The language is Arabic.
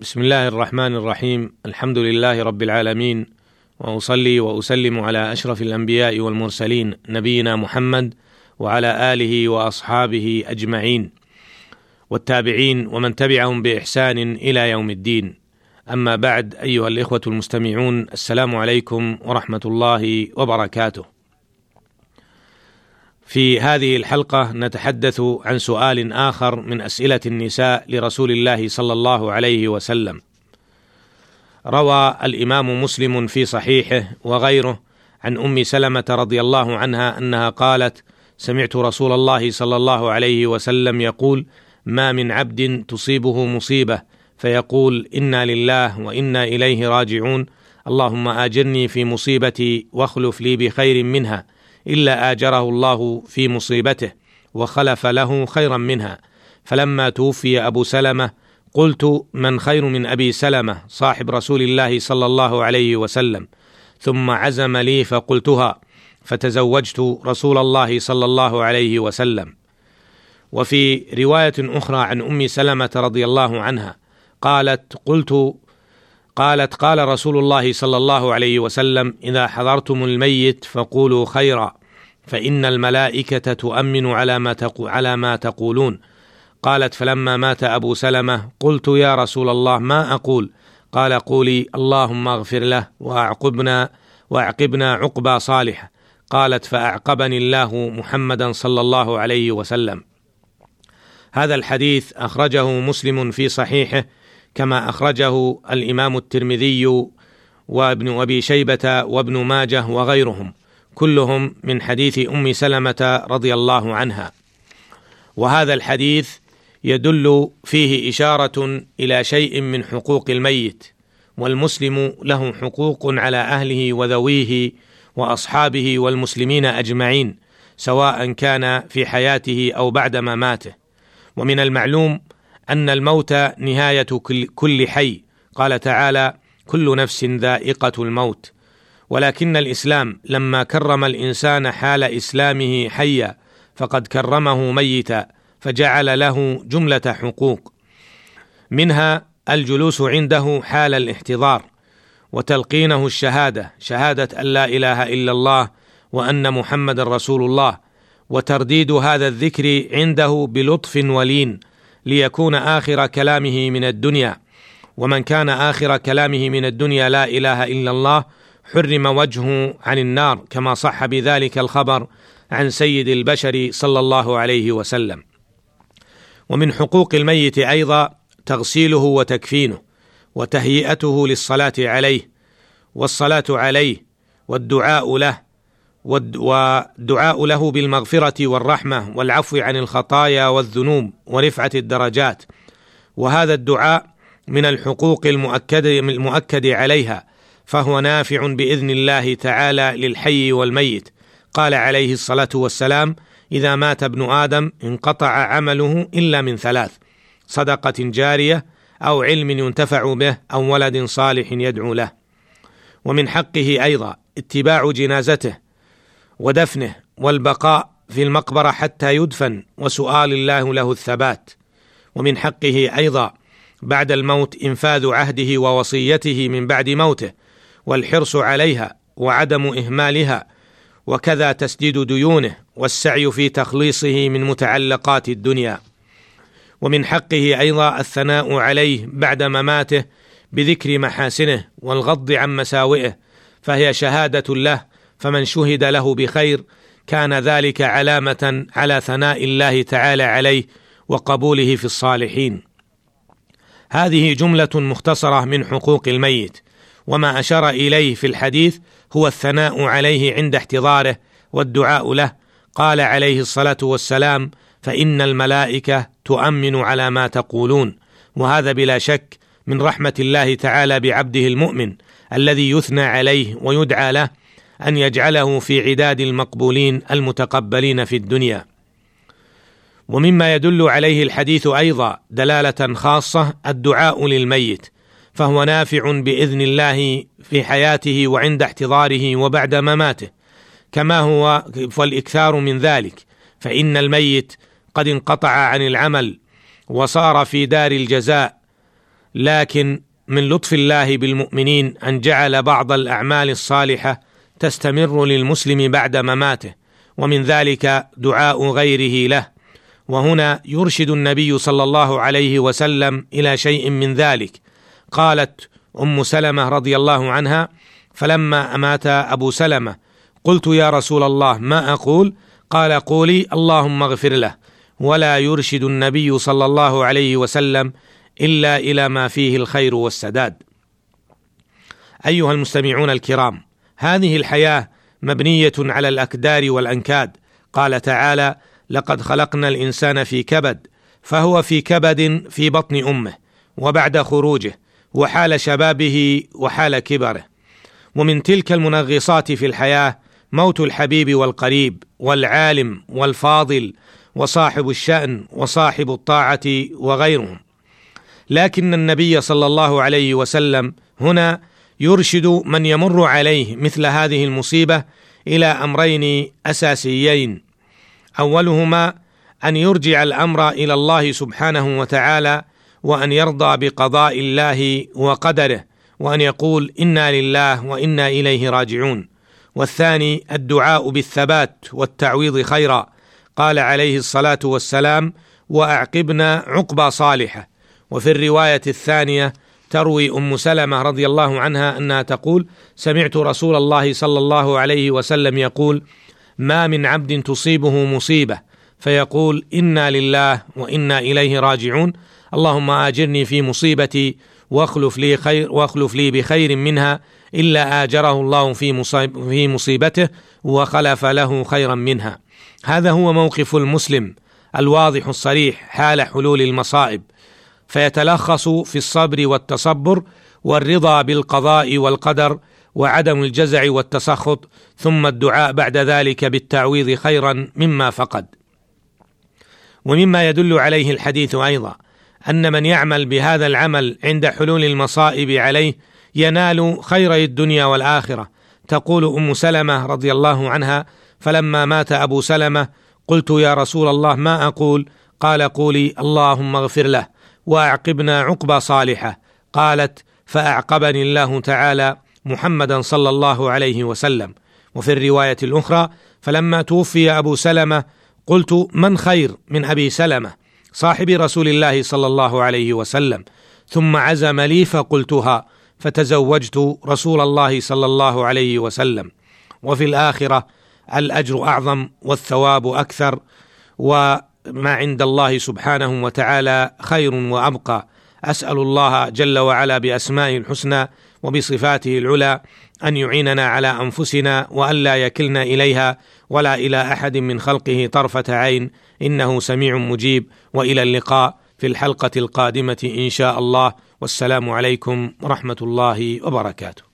بسم الله الرحمن الرحيم الحمد لله رب العالمين واصلي واسلم على اشرف الانبياء والمرسلين نبينا محمد وعلى اله واصحابه اجمعين والتابعين ومن تبعهم باحسان إلى يوم الدين اما بعد ايها الاخوه المستمعون السلام عليكم ورحمه الله وبركاته في هذه الحلقة نتحدث عن سؤال آخر من أسئلة النساء لرسول الله صلى الله عليه وسلم. روى الإمام مسلم في صحيحه وغيره عن أم سلمة رضي الله عنها أنها قالت سمعت رسول الله صلى الله عليه وسلم يقول ما من عبد تصيبه مصيبة فيقول إنا لله وإنا إليه راجعون. اللهم آجرني في مصيبتي واخلف لي بخير منها إلا آجره الله في مصيبته وخلف له خيرا منها. فلما توفي أبو سلمة قلت من خير من أبي سلمة صاحب رسول الله صلى الله عليه وسلم. ثم عزم لي فقلتها فتزوجت رسول الله صلى الله عليه وسلم. وفي رواية أخرى عن أم سلمة رضي الله عنها قالت قلت قالت قال رسول الله صلى الله عليه وسلم إذا حضرتم الميت فقولوا خيرا. فإن الملائكة تؤمن على ما على ما تقولون. قالت فلما مات أبو سلمة قلت يا رسول الله ما أقول؟ قال قولي اللهم اغفر له وأعقبنا وأعقبنا عقبى صالحه قالت فأعقبني الله محمدا صلى الله عليه وسلم. هذا الحديث أخرجه مسلم في صحيحه كما أخرجه الإمام الترمذي وابن أبي شيبة وابن ماجه وغيرهم. كلهم من حديث أم سلمة رضي الله عنها. وهذا الحديث يدل فيه إشارة إلى شيء من حقوق الميت والمسلم له حقوق على أهله وذويه وأصحابه والمسلمين أجمعين سواء كان في حياته أو بعد مماته ومن المعلوم أن الموت نهاية كل حي. قال تعالى كل نفس ذائقة الموت ولكن الإسلام لما كرم الإنسان حال إسلامه حيا فقد كرمه ميتا فجعل له جملة حقوق. منها الجلوس عنده حال الاحتضار وتلقينه الشهادة شهادة أن لا إله إلا الله وأن محمد رسول الله وترديد هذا الذكر عنده بلطف ولين ليكون آخر كلامه من الدنيا. ومن كان آخر كلامه من الدنيا لا إله إلا الله حرم وجهه عن النار كما صح بذلك الخبر عن سيد البشر صلى الله عليه وسلم. ومن حقوق الميت أيضا تغسيله وتكفينه وتهيئته للصلاة عليه والصلاة عليه والدعاء له والدعاء له بالمغفرة والرحمة والعفو عن الخطايا والذنوب ورفعة الدرجات. وهذا الدعاء من الحقوق المؤكد المؤكد عليها فهو نافع بإذن الله تعالى للحي والميت. قال عليه الصلاة والسلام إذا مات ابن آدم انقطع عمله إلا من ثلاث صدقة جارية أو علم ينتفع به أو ولد صالح يدعو له. ومن حقه أيضا اتباع جنازته ودفنه والبقاء في المقبرة حتى يدفن وسؤال الله له الثبات. ومن حقه أيضا بعد الموت إنفاذ عهده ووصيته من بعد موته. والحرص عليها وعدم إهمالها وكذا تسديد ديونه والسعي في تخليصه من متعلقات الدنيا. ومن حقه أيضا الثناء عليه بعد مماته بذكر محاسنه والغض عن مساوئه فهي شهادة له فمن شهد له بخير كان ذلك علامة على ثناء الله تعالى عليه وقبوله في الصالحين. هذه جملة مختصرة من حقوق الميت. وما أشار إليه في الحديث هو الثناء عليه عند احتضاره والدعاء له. قال عليه الصلاة والسلام فإن الملائكة تؤمن على ما تقولون وهذا بلا شك من رحمة الله تعالى بعبده المؤمن الذي يثنى عليه ويدعى له أن يجعله في عداد المقبولين المتقبلين في الدنيا. ومما يدل عليه الحديث أيضا دلالة خاصة الدعاء للميت فهو نافع بإذن الله في حياته وعند احتضاره وبعد مماته. كما هو فالاكثار من ذلك فإن الميت قد انقطع عن العمل وصار في دار الجزاء لكن من لطف الله بالمؤمنين أن جعل بعض الأعمال الصالحة تستمر للمسلم بعد مماته ومن ذلك دعاء غيره له. وهنا يرشد النبي صلى الله عليه وسلم إلى شيء من ذلك قالت أم سلمة رضي الله عنها فلما أمات أبو سلمة قلت يا رسول الله ما أقول؟ قال قولي اللهم اغفر له ولا يرشد النبي صلى الله عليه وسلم إلا إلى ما فيه الخير والسداد. أيها المستمعون الكرام هذه الحياة مبنية على الاكدار والأنكاد. قال تعالى لقد خلقنا الإنسان في كبد فهو في كبد في بطن أمه وبعد خروجه وحال شبابه وحال كبره. ومن تلك المنغصات في الحياة موت الحبيب والقريب والعالم والفاضل وصاحب الشأن وصاحب الطاعة وغيرهم. لكن النبي صلى الله عليه وسلم هنا يرشد من يمر عليه مثل هذه المصيبة إلى أمرين أساسيين. أولهما أن يرجع الأمر إلى الله سبحانه وتعالى وأن يرضى بقضاء الله وقدره وأن يقول إنا لله وإنا إليه راجعون. والثاني الدعاء بالثبات والتعويض خيرا. قال عليه الصلاة والسلام وأعقبنا عقبى صالحة. وفي الرواية الثانية تروي أم سلمة رضي الله عنها أنها تقول سمعت رسول الله صلى الله عليه وسلم يقول ما من عبد تصيبه مصيبة. فيقول إنا لله وإنا إليه راجعون. اللهم آجرني في مصيبتي واخلف لي خير واخلف لي بخير منها إلا آجره الله في مصيب في مصيبته وخلف له خيرا منها. هذا هو موقف المسلم الواضح الصريح حال حلول المصائب فيتلخص في الصبر والتصبر والرضا بالقضاء والقدر وعدم الجزع والتسخط ثم الدعاء بعد ذلك بالتعويض خيرا مما فقد. ومما يدل عليه الحديث أيضا أن من يعمل بهذا العمل عند حلول المصائب عليه ينال خيري الدنيا والآخرة. تقول أم سلمة رضي الله عنها فلما مات أبو سلمة قلت يا رسول الله ما أقول؟ قال قولي اللهم اغفر له وأعقبنا عقبى صالحة. قالت فأعقبني الله تعالى محمدا صلى الله عليه وسلم. وفي الرواية الأخرى فلما توفي أبو سلمة قلت من خير من أبي سلمة؟ صاحب رسول الله صلى الله عليه وسلم. ثم عزم لي فقلتها فتزوجت رسول الله صلى الله عليه وسلم. وفي الآخرة الأجر أعظم والثواب أكثر وما عند الله سبحانه وتعالى خير وأبقى. أسأل الله جل وعلا بأسمائه الحسنى وبصفاته العلى أن يعيننا على أنفسنا والا يكلنا إليها ولا إلى أحد من خلقه طرفة عين. إنه سميع مجيب. وإلى اللقاء في الحلقة القادمة إن شاء الله. والسلام عليكم ورحمة الله وبركاته.